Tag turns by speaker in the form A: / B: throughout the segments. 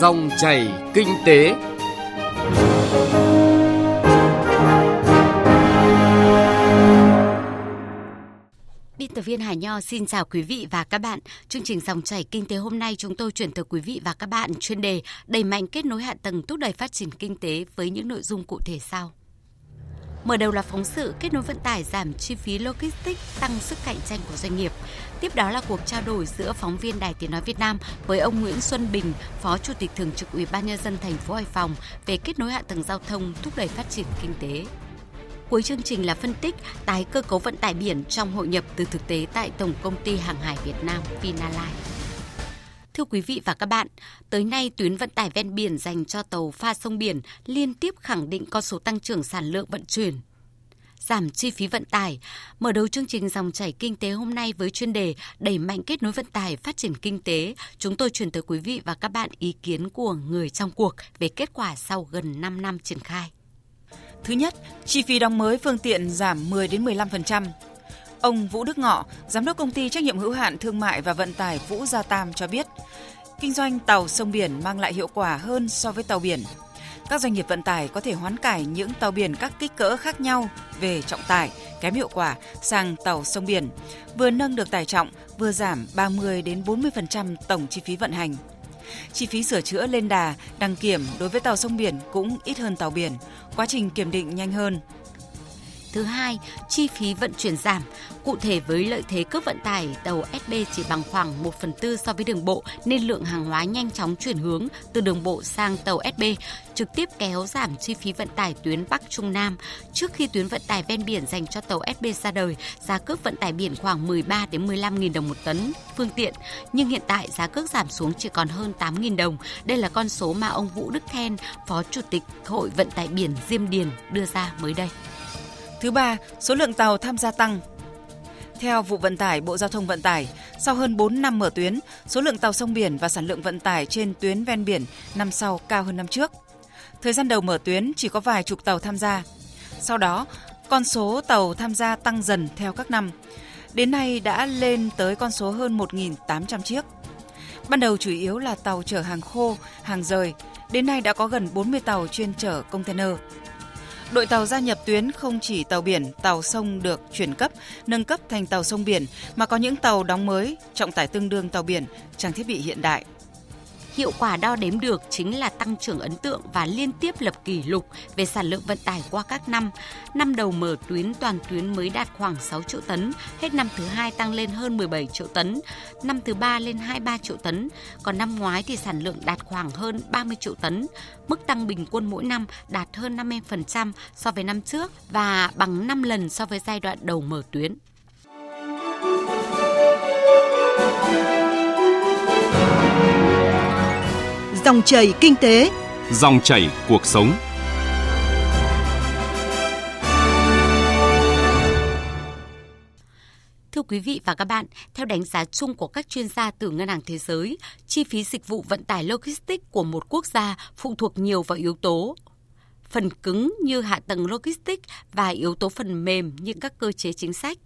A: Dòng chảy kinh tế.
B: Biên tập viên Hải Nho xin chào quý vị và các bạn. Chương trình dòng chảy kinh tế hôm nay chúng tôi chuyển tới quý vị và các bạn chuyên đề đẩy mạnh kết nối hạ tầng thúc đẩy phát triển kinh tế với những nội dung cụ thể sau. Mở đầu là phóng sự kết nối vận tải giảm chi phí logistics, tăng sức cạnh tranh của doanh nghiệp. Tiếp đó là cuộc trao đổi giữa phóng viên Đài Tiếng nói Việt Nam với ông Nguyễn Xuân Bình, Phó Chủ tịch Thường trực Ủy ban nhân dân thành phố Hải Phòng về kết nối hạ tầng giao thông thúc đẩy phát triển kinh tế. Cuối chương trình là phân tích tái cơ cấu vận tải biển trong hội nhập từ thực tế tại Tổng công ty Hàng hải Việt Nam Vinalines. Thưa quý vị và các bạn, tới nay tuyến vận tải ven biển dành cho tàu pha sông biển liên tiếp khẳng định con số tăng trưởng sản lượng vận chuyển. Giảm chi phí vận tải. Mở đầu chương trình dòng chảy kinh tế hôm nay với chuyên đề đẩy mạnh kết nối vận tải phát triển kinh tế, chúng tôi truyền tới quý vị và các bạn ý kiến của người trong cuộc về kết quả sau gần 5 năm triển khai.
C: Thứ nhất, chi phí đóng mới phương tiện giảm 10 đến 15%. Ông Vũ Đức Ngọ, giám đốc công ty trách nhiệm hữu hạn thương mại và vận tải Vũ Gia Tam cho biết, kinh doanh tàu sông biển mang lại hiệu quả hơn so với tàu biển. Các doanh nghiệp vận tải có thể hoán cải những tàu biển các kích cỡ khác nhau về trọng tải, kém hiệu quả sang tàu sông biển, vừa nâng được tải trọng, vừa giảm 30 đến 40% tổng chi phí vận hành. Chi phí sửa chữa lên đà, đăng kiểm đối với tàu sông biển cũng ít hơn tàu biển, quá trình kiểm định nhanh hơn.
B: Thứ hai, chi phí vận chuyển giảm. Cụ thể với lợi thế cước vận tải, tàu SB chỉ bằng khoảng 1 phần tư so với đường bộ nên lượng hàng hóa nhanh chóng chuyển hướng từ đường bộ sang tàu SB, trực tiếp kéo giảm chi phí vận tải tuyến Bắc Trung Nam. Trước khi tuyến vận tải ven biển dành cho tàu SB ra đời, giá cước vận tải biển khoảng 13 đến 15 000 đồng một tấn phương tiện, nhưng hiện tại giá cước giảm xuống chỉ còn hơn 8 000 đồng. Đây là con số mà ông Vũ Đức Khen, Phó Chủ tịch Hội Vận tải biển Diêm Điền đưa ra mới đây.
C: Thứ ba, số lượng tàu tham gia tăng. Theo vụ vận tải Bộ Giao thông Vận tải, sau hơn 4 năm mở tuyến, số lượng tàu sông biển và sản lượng vận tải trên tuyến ven biển năm sau cao hơn năm trước. Thời gian đầu mở tuyến chỉ có vài chục tàu tham gia. Sau đó, con số tàu tham gia tăng dần theo các năm. Đến nay đã lên tới con số hơn 1.800 chiếc. Ban đầu chủ yếu là tàu chở hàng khô, hàng rời. Đến nay đã có gần 40 tàu chuyên chở container. Đội tàu gia nhập tuyến không chỉ tàu biển, tàu sông được chuyển cấp, nâng cấp thành tàu sông biển mà có những tàu đóng mới, trọng tải tương đương tàu biển, trang thiết bị hiện đại.
B: Hiệu quả đo đếm được chính là tăng trưởng ấn tượng và liên tiếp lập kỷ lục về sản lượng vận tải qua các năm. Năm đầu mở tuyến toàn tuyến mới đạt khoảng 6 triệu tấn, hết năm thứ hai tăng lên hơn 17 triệu tấn, năm thứ ba lên 23 triệu tấn, còn năm ngoái thì sản lượng đạt khoảng hơn 30 triệu tấn. Mức tăng bình quân mỗi năm đạt hơn 50% so với năm trước và bằng 5 lần so với giai đoạn đầu mở tuyến.
D: Dòng chảy kinh tế,
E: Dòng chảy cuộc sống.
B: Thưa quý vị và các bạn, theo đánh giá chung của các chuyên gia từ Ngân hàng Thế giới, chi phí dịch vụ vận tải logistics của một quốc gia phụ thuộc nhiều vào yếu tố phần cứng như hạ tầng logistics và yếu tố phần mềm như các cơ chế chính sách.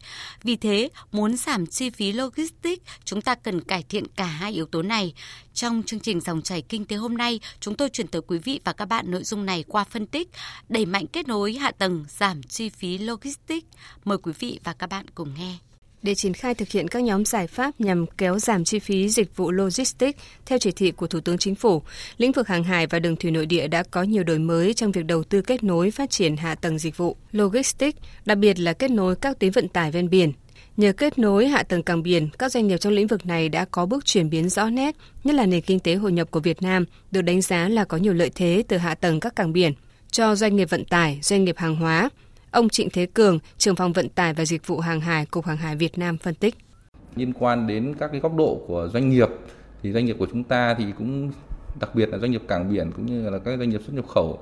B: Vì thế, muốn giảm chi phí logistics, chúng ta cần cải thiện cả hai yếu tố này. Trong chương trình dòng chảy kinh tế hôm nay, chúng tôi chuyển tới quý vị và các bạn nội dung này qua phân tích đẩy mạnh kết nối hạ tầng, giảm chi phí logistics. Mời quý vị và các bạn cùng nghe
F: để triển khai thực hiện các nhóm giải pháp nhằm kéo giảm chi phí dịch vụ logistics theo chỉ thị của Thủ tướng Chính phủ, lĩnh vực hàng hải và đường thủy nội địa đã có nhiều đổi mới trong việc đầu tư kết nối phát triển hạ tầng dịch vụ logistics, đặc biệt là kết nối các tuyến vận tải ven biển. Nhờ kết nối hạ tầng cảng biển, các doanh nghiệp trong lĩnh vực này đã có bước chuyển biến rõ nét, nhất là nền kinh tế hội nhập của Việt Nam được đánh giá là có nhiều lợi thế từ hạ tầng các cảng biển cho doanh nghiệp vận tải, doanh nghiệp hàng hóa, Ông Trịnh Thế Cường, trưởng phòng vận tải và dịch vụ hàng hải, Cục Hàng hải Việt Nam phân tích.
G: Liên quan đến các cái góc độ của doanh nghiệp thì doanh nghiệp của chúng ta thì cũng đặc biệt là doanh nghiệp cảng biển cũng như là các doanh nghiệp xuất nhập khẩu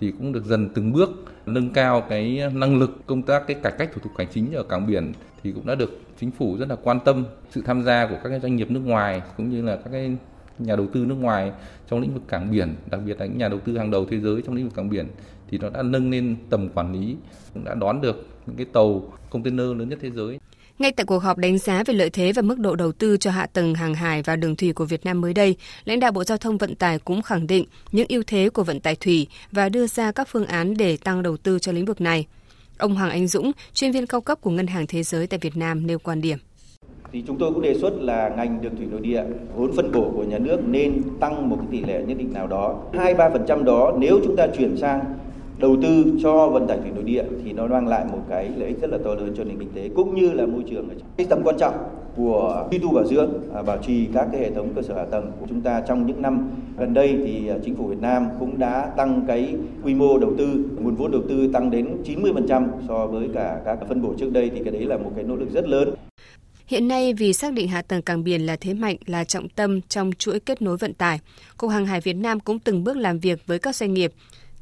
G: thì cũng được dần từng bước nâng cao cái năng lực công tác cái cải cách thủ tục hành chính ở cảng biển thì cũng đã được chính phủ rất là quan tâm sự tham gia của các cái doanh nghiệp nước ngoài cũng như là các cái nhà đầu tư nước ngoài trong lĩnh vực cảng biển, đặc biệt là những nhà đầu tư hàng đầu thế giới trong lĩnh vực cảng biển thì nó đã nâng lên tầm quản lý, cũng đã đón được những cái tàu container lớn nhất thế giới.
F: Ngay tại cuộc họp đánh giá về lợi thế và mức độ đầu tư cho hạ tầng hàng hải và đường thủy của Việt Nam mới đây, lãnh đạo Bộ Giao thông Vận tải cũng khẳng định những ưu thế của vận tải thủy và đưa ra các phương án để tăng đầu tư cho lĩnh vực này. Ông Hoàng Anh Dũng, chuyên viên cao cấp của Ngân hàng Thế giới tại Việt Nam nêu quan điểm
H: thì chúng tôi cũng đề xuất là ngành đường thủy nội địa vốn phân bổ của nhà nước nên tăng một cái tỷ lệ nhất định nào đó hai ba phần trăm đó nếu chúng ta chuyển sang đầu tư cho vận tải thủy nội địa thì nó mang lại một cái lợi ích rất là to lớn cho nền kinh tế cũng như là môi trường. Cái tầm quan trọng của duy tu bảo dưỡng, à, bảo trì các cái hệ thống cơ sở hạ tầng của chúng ta trong những năm gần đây thì à, chính phủ Việt Nam cũng đã tăng cái quy mô đầu tư, nguồn vốn đầu tư tăng đến 90% so với cả các phân bổ trước đây thì cái đấy là một cái nỗ lực rất lớn.
F: Hiện nay, vì xác định hạ tầng cảng biển là thế mạnh, là trọng tâm trong chuỗi kết nối vận tải, Cục Hàng hải Việt Nam cũng từng bước làm việc với các doanh nghiệp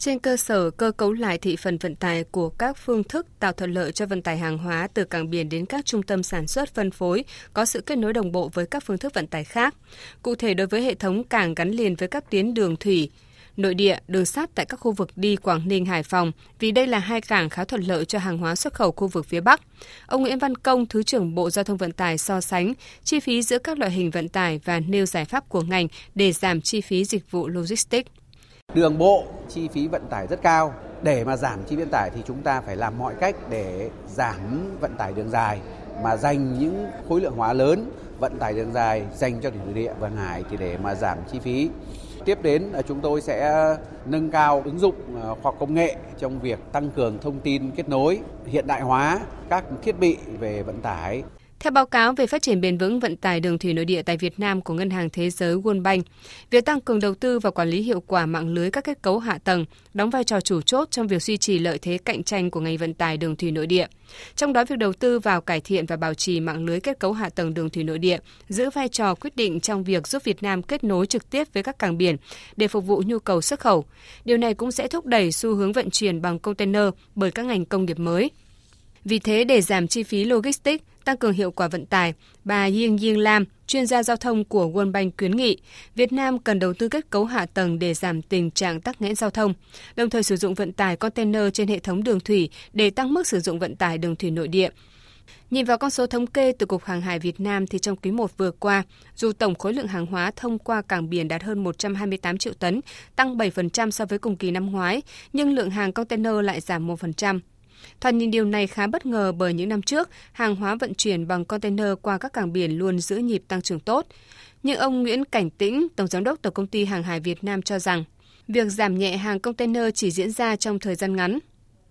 F: trên cơ sở cơ cấu lại thị phần vận tải của các phương thức tạo thuận lợi cho vận tải hàng hóa từ cảng biển đến các trung tâm sản xuất phân phối có sự kết nối đồng bộ với các phương thức vận tải khác. Cụ thể đối với hệ thống cảng gắn liền với các tuyến đường thủy, nội địa, đường sắt tại các khu vực đi Quảng Ninh, Hải Phòng vì đây là hai cảng khá thuận lợi cho hàng hóa xuất khẩu khu vực phía Bắc. Ông Nguyễn Văn Công, Thứ trưởng Bộ Giao thông Vận tải so sánh chi phí giữa các loại hình vận tải và nêu giải pháp của ngành để giảm chi phí dịch vụ logistics.
I: Đường bộ chi phí vận tải rất cao. Để mà giảm chi phí vận tải thì chúng ta phải làm mọi cách để giảm vận tải đường dài mà dành những khối lượng hóa lớn vận tải đường dài dành cho thủy địa và hải thì để mà giảm chi phí. Tiếp đến là chúng tôi sẽ nâng cao ứng dụng ờ, khoa học công nghệ trong việc tăng cường thông tin kết nối, hiện đại hóa các thiết bị về vận tải.
F: Theo báo cáo về phát triển bền vững vận tải đường thủy nội địa tại Việt Nam của Ngân hàng Thế giới World Bank, việc tăng cường đầu tư và quản lý hiệu quả mạng lưới các kết cấu hạ tầng đóng vai trò chủ chốt trong việc duy trì lợi thế cạnh tranh của ngành vận tải đường thủy nội địa. Trong đó, việc đầu tư vào cải thiện và bảo trì mạng lưới kết cấu hạ tầng đường thủy nội địa giữ vai trò quyết định trong việc giúp Việt Nam kết nối trực tiếp với các cảng biển để phục vụ nhu cầu xuất khẩu. Điều này cũng sẽ thúc đẩy xu hướng vận chuyển bằng container bởi các ngành công nghiệp mới. Vì thế, để giảm chi phí logistics, tăng cường hiệu quả vận tải, bà Ying Ying Lam, chuyên gia giao thông của World Bank khuyến nghị Việt Nam cần đầu tư kết cấu hạ tầng để giảm tình trạng tắc nghẽn giao thông, đồng thời sử dụng vận tải container trên hệ thống đường thủy để tăng mức sử dụng vận tải đường thủy nội địa. Nhìn vào con số thống kê từ Cục Hàng hải Việt Nam thì trong quý 1 vừa qua, dù tổng khối lượng hàng hóa thông qua cảng biển đạt hơn 128 triệu tấn, tăng 7% so với cùng kỳ năm ngoái, nhưng lượng hàng container lại giảm 1%. Thoạt nhìn điều này khá bất ngờ bởi những năm trước, hàng hóa vận chuyển bằng container qua các cảng biển luôn giữ nhịp tăng trưởng tốt. Nhưng ông Nguyễn Cảnh Tĩnh, Tổng Giám đốc Tổng Công ty Hàng hải Việt Nam cho rằng, việc giảm nhẹ hàng container chỉ diễn ra trong thời gian ngắn.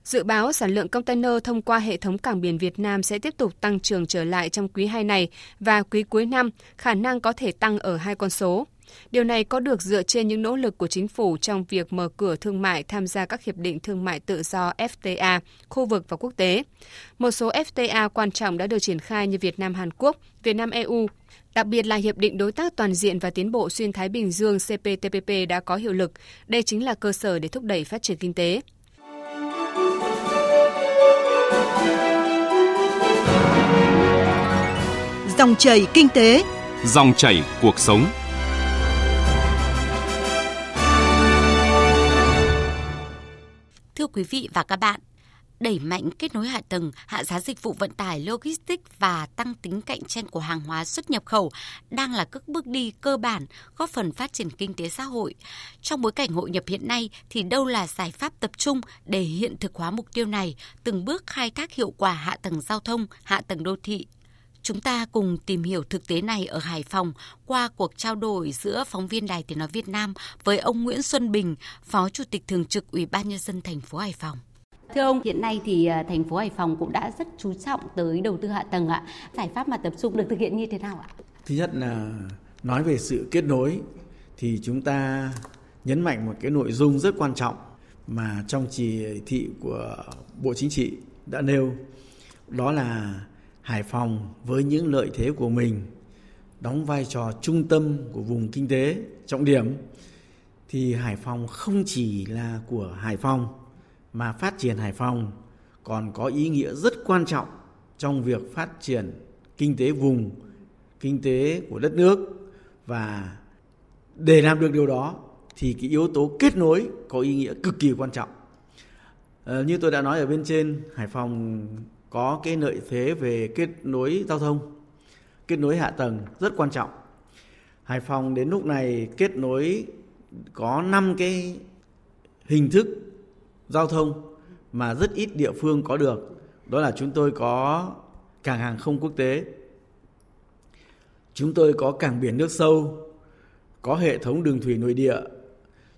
F: Dự báo sản lượng container thông qua hệ thống cảng biển Việt Nam sẽ tiếp tục tăng trưởng trở lại trong quý 2 này và quý cuối năm khả năng có thể tăng ở hai con số. Điều này có được dựa trên những nỗ lực của chính phủ trong việc mở cửa thương mại tham gia các hiệp định thương mại tự do FTA, khu vực và quốc tế. Một số FTA quan trọng đã được triển khai như Việt Nam Hàn Quốc, Việt Nam EU, Đặc biệt là Hiệp định Đối tác Toàn diện và Tiến bộ Xuyên Thái Bình Dương CPTPP đã có hiệu lực. Đây chính là cơ sở để thúc đẩy phát triển kinh tế.
D: Dòng chảy kinh tế,
E: dòng chảy cuộc sống.
B: Thưa quý vị và các bạn, đẩy mạnh kết nối hạ tầng, hạ giá dịch vụ vận tải logistics và tăng tính cạnh tranh của hàng hóa xuất nhập khẩu đang là các bước đi cơ bản góp phần phát triển kinh tế xã hội. Trong bối cảnh hội nhập hiện nay thì đâu là giải pháp tập trung để hiện thực hóa mục tiêu này, từng bước khai thác hiệu quả hạ tầng giao thông, hạ tầng đô thị, Chúng ta cùng tìm hiểu thực tế này ở Hải Phòng qua cuộc trao đổi giữa phóng viên Đài Tiếng nói Việt Nam với ông Nguyễn Xuân Bình, Phó Chủ tịch thường trực Ủy ban nhân dân thành phố Hải Phòng.
J: Thưa ông, hiện nay thì à, thành phố Hải Phòng cũng đã rất chú trọng tới đầu tư hạ tầng ạ. Giải pháp mà tập trung được thực hiện như thế nào ạ?
K: Thứ nhất là nói về sự kết nối thì chúng ta nhấn mạnh một cái nội dung rất quan trọng mà trong chỉ thị của Bộ Chính trị đã nêu đó là Hải Phòng với những lợi thế của mình đóng vai trò trung tâm của vùng kinh tế trọng điểm thì Hải Phòng không chỉ là của Hải Phòng mà phát triển Hải Phòng còn có ý nghĩa rất quan trọng trong việc phát triển kinh tế vùng, kinh tế của đất nước và để làm được điều đó thì cái yếu tố kết nối có ý nghĩa cực kỳ quan trọng. À, như tôi đã nói ở bên trên, Hải Phòng có cái lợi thế về kết nối giao thông, kết nối hạ tầng rất quan trọng. Hải Phòng đến lúc này kết nối có 5 cái hình thức giao thông mà rất ít địa phương có được. Đó là chúng tôi có cảng hàng không quốc tế, chúng tôi có cảng biển nước sâu, có hệ thống đường thủy nội địa,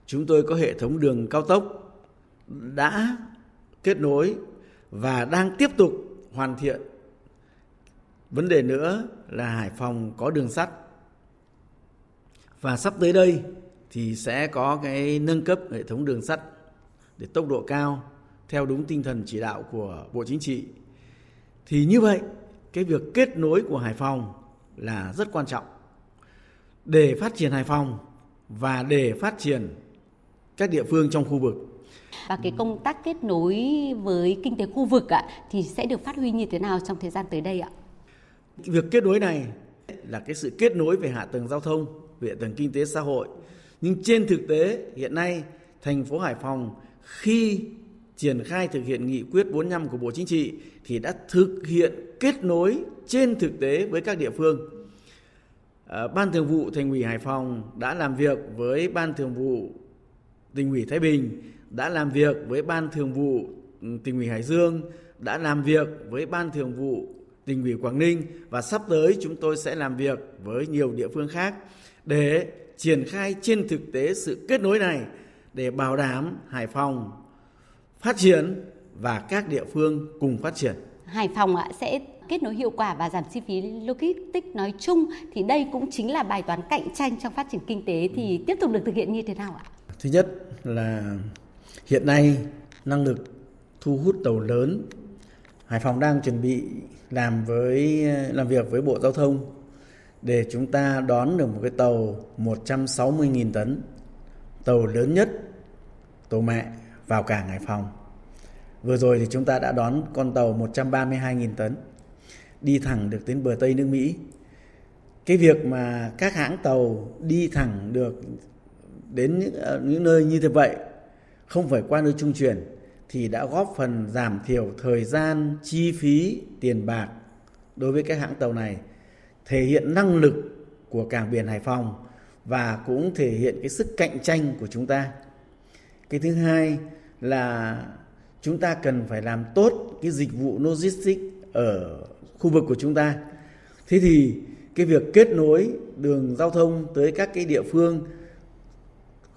K: chúng tôi có hệ thống đường cao tốc đã kết nối và đang tiếp tục hoàn thiện. Vấn đề nữa là Hải Phòng có đường sắt và sắp tới đây thì sẽ có cái nâng cấp hệ thống đường sắt để tốc độ cao theo đúng tinh thần chỉ đạo của Bộ Chính trị. Thì như vậy, cái việc kết nối của Hải Phòng là rất quan trọng để phát triển Hải Phòng và để phát triển các địa phương trong khu vực.
J: Và cái công tác kết nối với kinh tế khu vực ạ thì sẽ được phát huy như thế nào trong thời gian tới đây ạ?
K: Việc kết nối này là cái sự kết nối về hạ tầng giao thông, về hạ tầng kinh tế xã hội. Nhưng trên thực tế hiện nay thành phố Hải Phòng khi triển khai thực hiện nghị quyết 45 của Bộ Chính trị thì đã thực hiện kết nối trên thực tế với các địa phương. À, Ban Thường vụ Thành ủy Hải Phòng đã làm việc với Ban Thường vụ Tỉnh ủy Thái Bình, đã làm việc với Ban Thường vụ ừ, Tỉnh ủy Hải Dương, đã làm việc với Ban Thường vụ Tỉnh ủy Quảng Ninh và sắp tới chúng tôi sẽ làm việc với nhiều địa phương khác để triển khai trên thực tế sự kết nối này để bảo đảm Hải Phòng phát triển và các địa phương cùng phát triển.
J: Hải Phòng ạ sẽ kết nối hiệu quả và giảm chi phí logistics nói chung thì đây cũng chính là bài toán cạnh tranh trong phát triển kinh tế thì tiếp tục được thực hiện như thế nào ạ?
K: Thứ nhất là hiện nay năng lực thu hút tàu lớn Hải Phòng đang chuẩn bị làm với làm việc với Bộ Giao thông để chúng ta đón được một cái tàu 160.000 tấn, tàu lớn nhất, tàu mẹ vào cảng Hải Phòng. Vừa rồi thì chúng ta đã đón con tàu 132.000 tấn đi thẳng được đến bờ Tây nước Mỹ. Cái việc mà các hãng tàu đi thẳng được đến những, ờ, những nơi như thế vậy không phải qua nơi trung chuyển thì đã góp phần giảm thiểu thời gian, chi phí, tiền bạc đối với các hãng tàu này, thể hiện năng lực của cảng biển Hải Phòng và cũng thể hiện cái sức cạnh tranh của chúng ta. Cái thứ hai là chúng ta cần phải làm tốt cái dịch vụ logistics ở khu vực của chúng ta. Thế thì cái việc kết nối đường giao thông tới các cái địa phương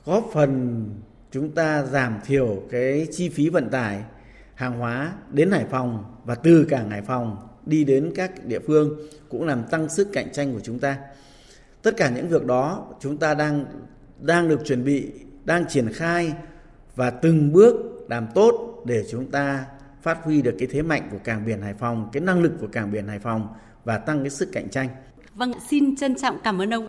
K: góp phần chúng ta giảm thiểu cái chi phí vận tải hàng hóa đến Hải Phòng và từ cảng Hải Phòng đi đến các địa phương cũng làm tăng sức cạnh tranh của chúng ta. Tất cả những việc đó chúng ta đang đang được chuẩn bị, đang triển khai và từng bước làm tốt để chúng ta phát huy được cái thế mạnh của cảng biển Hải Phòng, cái năng lực của cảng biển Hải Phòng và tăng cái sức cạnh tranh.
J: Vâng, xin trân trọng cảm ơn ông.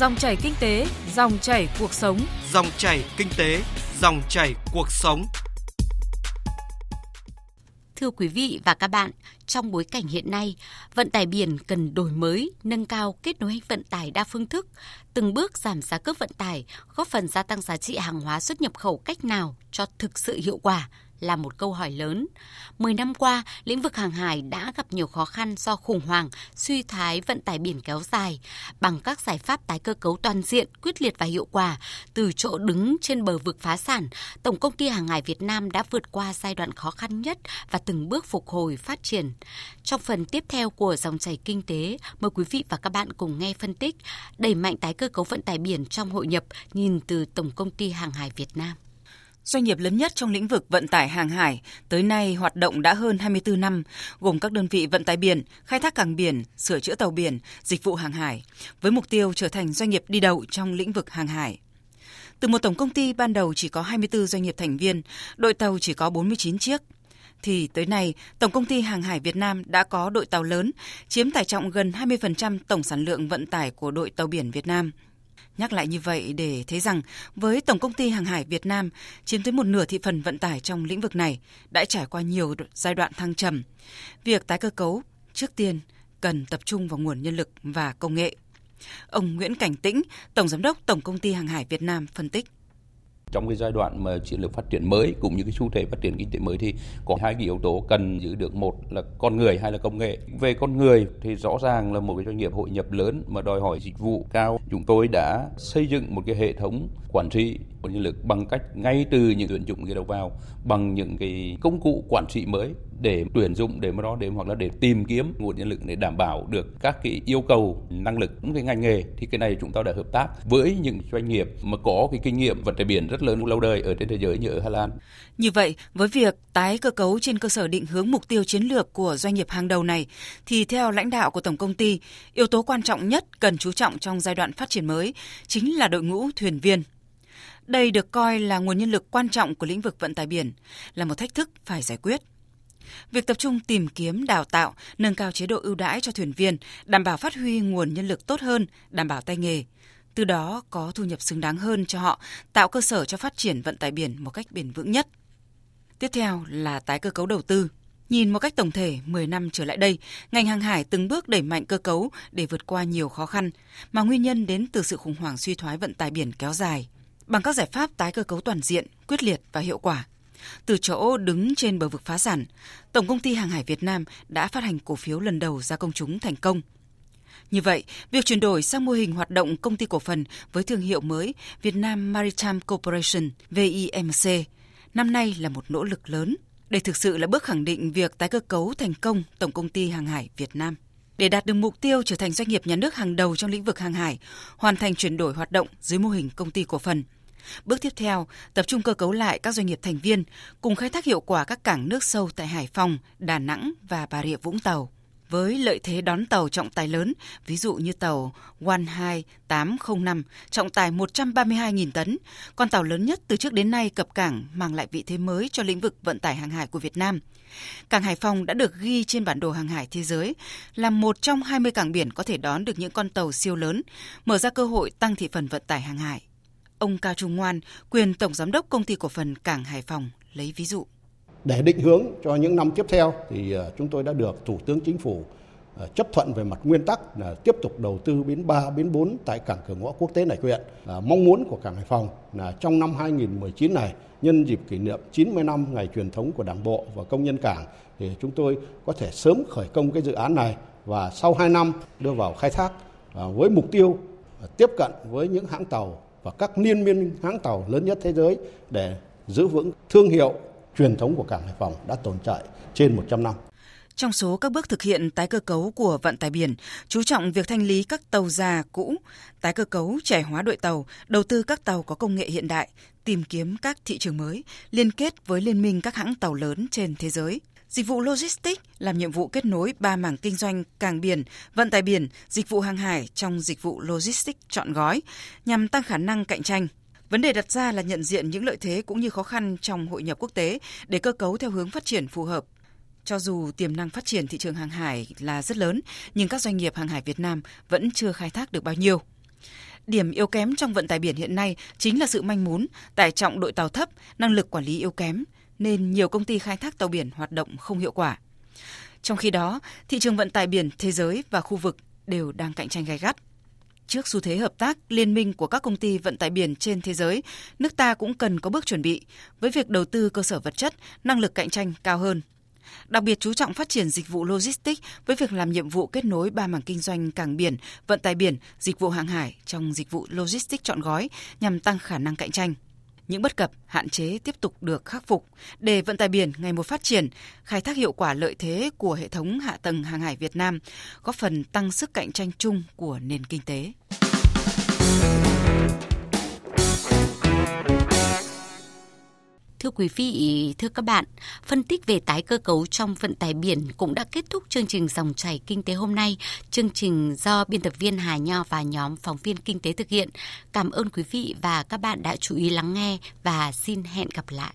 C: Dòng chảy kinh tế, dòng chảy cuộc sống.
A: Dòng chảy kinh tế, dòng chảy cuộc sống.
B: Thưa quý vị và các bạn, trong bối cảnh hiện nay, vận tải biển cần đổi mới, nâng cao kết nối vận tải đa phương thức, từng bước giảm giá cước vận tải, góp phần gia tăng giá trị hàng hóa xuất nhập khẩu cách nào cho thực sự hiệu quả – là một câu hỏi lớn. Mười năm qua, lĩnh vực hàng hải đã gặp nhiều khó khăn do khủng hoảng, suy thái vận tải biển kéo dài. Bằng các giải pháp tái cơ cấu toàn diện, quyết liệt và hiệu quả, từ chỗ đứng trên bờ vực phá sản, Tổng công ty Hàng hải Việt Nam đã vượt qua giai đoạn khó khăn nhất và từng bước phục hồi phát triển. Trong phần tiếp theo của dòng chảy kinh tế, mời quý vị và các bạn cùng nghe phân tích đẩy mạnh tái cơ cấu vận tải biển trong hội nhập nhìn từ Tổng công ty Hàng hải Việt Nam.
C: Doanh nghiệp lớn nhất trong lĩnh vực vận tải hàng hải, tới nay hoạt động đã hơn 24 năm, gồm các đơn vị vận tải biển, khai thác cảng biển, sửa chữa tàu biển, dịch vụ hàng hải, với mục tiêu trở thành doanh nghiệp đi đầu trong lĩnh vực hàng hải. Từ một tổng công ty ban đầu chỉ có 24 doanh nghiệp thành viên, đội tàu chỉ có 49 chiếc. thì tới nay, Tổng công ty Hàng hải Việt Nam đã có đội tàu lớn, chiếm tải trọng gần 20% tổng sản lượng vận tải của đội tàu biển Việt Nam. Nhắc lại như vậy để thấy rằng với Tổng công ty Hàng hải Việt Nam chiếm tới một nửa thị phần vận tải trong lĩnh vực này đã trải qua nhiều giai đoạn thăng trầm. Việc tái cơ cấu trước tiên cần tập trung vào nguồn nhân lực và công nghệ. Ông Nguyễn Cảnh Tĩnh, Tổng Giám đốc Tổng Công ty Hàng hải Việt Nam phân tích
L: trong cái giai đoạn mà chiến lược phát triển mới cũng như cái xu thế phát triển kinh tế mới thì có hai cái yếu tố cần giữ được. Một là con người hay là công nghệ. Về con người thì rõ ràng là một cái doanh nghiệp hội nhập lớn mà đòi hỏi dịch vụ cao. Chúng tôi đã xây dựng một cái hệ thống quản trị nguồn nhân lực bằng cách ngay từ những tuyển dụng người đầu vào, bằng những cái công cụ quản trị mới để tuyển dụng để mà đó để hoặc là để tìm kiếm nguồn nhân lực để đảm bảo được các cái yêu cầu năng lực những cái ngành nghề thì cái này chúng ta đã hợp tác với những doanh nghiệp mà có cái kinh nghiệm vận tải biển rất lớn lâu đời ở trên thế giới như ở Hà Lan.
C: Như vậy, với việc tái cơ cấu trên cơ sở định hướng mục tiêu chiến lược của doanh nghiệp hàng đầu này thì theo lãnh đạo của tổng công ty, yếu tố quan trọng nhất cần chú trọng trong giai đoạn phát triển mới chính là đội ngũ thuyền viên đây được coi là nguồn nhân lực quan trọng của lĩnh vực vận tải biển, là một thách thức phải giải quyết. Việc tập trung tìm kiếm, đào tạo, nâng cao chế độ ưu đãi cho thuyền viên, đảm bảo phát huy nguồn nhân lực tốt hơn, đảm bảo tay nghề, từ đó có thu nhập xứng đáng hơn cho họ, tạo cơ sở cho phát triển vận tải biển một cách bền vững nhất. Tiếp theo là tái cơ cấu đầu tư. Nhìn một cách tổng thể, 10 năm trở lại đây, ngành hàng hải từng bước đẩy mạnh cơ cấu để vượt qua nhiều khó khăn, mà nguyên nhân đến từ sự khủng hoảng suy thoái vận tải biển kéo dài bằng các giải pháp tái cơ cấu toàn diện, quyết liệt và hiệu quả. Từ chỗ đứng trên bờ vực phá sản, Tổng công ty Hàng hải Việt Nam đã phát hành cổ phiếu lần đầu ra công chúng thành công. Như vậy, việc chuyển đổi sang mô hình hoạt động công ty cổ phần với thương hiệu mới Việt Nam Maritime Corporation VIMC năm nay là một nỗ lực lớn. Đây thực sự là bước khẳng định việc tái cơ cấu thành công Tổng công ty Hàng hải Việt Nam để đạt được mục tiêu trở thành doanh nghiệp nhà nước hàng đầu trong lĩnh vực hàng hải, hoàn thành chuyển đổi hoạt động dưới mô hình công ty cổ phần. Bước tiếp theo, tập trung cơ cấu lại các doanh nghiệp thành viên, cùng khai thác hiệu quả các cảng nước sâu tại Hải Phòng, Đà Nẵng và Bà Rịa Vũng Tàu. Với lợi thế đón tàu trọng tài lớn, ví dụ như tàu One 2805 trọng tài 132.000 tấn, con tàu lớn nhất từ trước đến nay cập cảng mang lại vị thế mới cho lĩnh vực vận tải hàng hải của Việt Nam. Cảng Hải Phòng đã được ghi trên bản đồ hàng hải thế giới là một trong 20 cảng biển có thể đón được những con tàu siêu lớn, mở ra cơ hội tăng thị phần vận tải hàng hải. Ông Cao Trung Ngoan, quyền Tổng Giám đốc Công ty Cổ phần Cảng Hải Phòng, lấy ví dụ.
M: Để định hướng cho những năm tiếp theo thì à, chúng tôi đã được Thủ tướng Chính phủ à, chấp thuận về mặt nguyên tắc là tiếp tục đầu tư bến 3, bến 4 tại cảng cửa ngõ quốc tế này huyện. À, mong muốn của cảng Hải Phòng là trong năm 2019 này, nhân dịp kỷ niệm 90 năm ngày truyền thống của Đảng bộ và công nhân cảng thì chúng tôi có thể sớm khởi công cái dự án này và sau 2 năm đưa vào khai thác à, với mục tiêu à, tiếp cận với những hãng tàu và các liên minh hãng tàu lớn nhất thế giới để giữ vững thương hiệu truyền thống của cảng Hải Phòng đã tồn tại trên 100 năm.
C: Trong số các bước thực hiện tái cơ cấu của vận tải biển, chú trọng việc thanh lý các tàu già cũ, tái cơ cấu trẻ hóa đội tàu, đầu tư các tàu có công nghệ hiện đại, tìm kiếm các thị trường mới, liên kết với liên minh các hãng tàu lớn trên thế giới. Dịch vụ logistics làm nhiệm vụ kết nối ba mảng kinh doanh cảng biển, vận tải biển, dịch vụ hàng hải trong dịch vụ logistics chọn gói nhằm tăng khả năng cạnh tranh. Vấn đề đặt ra là nhận diện những lợi thế cũng như khó khăn trong hội nhập quốc tế để cơ cấu theo hướng phát triển phù hợp. Cho dù tiềm năng phát triển thị trường hàng hải là rất lớn, nhưng các doanh nghiệp hàng hải Việt Nam vẫn chưa khai thác được bao nhiêu. Điểm yếu kém trong vận tải biển hiện nay chính là sự manh mún, tải trọng đội tàu thấp, năng lực quản lý yếu kém, nên nhiều công ty khai thác tàu biển hoạt động không hiệu quả. Trong khi đó, thị trường vận tải biển thế giới và khu vực đều đang cạnh tranh gay gắt. Trước xu thế hợp tác liên minh của các công ty vận tải biển trên thế giới, nước ta cũng cần có bước chuẩn bị với việc đầu tư cơ sở vật chất, năng lực cạnh tranh cao hơn. Đặc biệt chú trọng phát triển dịch vụ logistics với việc làm nhiệm vụ kết nối ba mảng kinh doanh cảng biển, vận tải biển, dịch vụ hàng hải trong dịch vụ logistics chọn gói nhằm tăng khả năng cạnh tranh những bất cập, hạn chế tiếp tục được khắc phục để vận tải biển ngày một phát triển, khai thác hiệu quả lợi thế của hệ thống hạ tầng hàng hải Việt Nam, góp phần tăng sức cạnh tranh chung của nền kinh tế.
B: Thưa quý vị, thưa các bạn, phân tích về tái cơ cấu trong vận tải biển cũng đã kết thúc chương trình dòng chảy kinh tế hôm nay. Chương trình do biên tập viên Hà Nho và nhóm phóng viên kinh tế thực hiện. Cảm ơn quý vị và các bạn đã chú ý lắng nghe và xin hẹn gặp lại.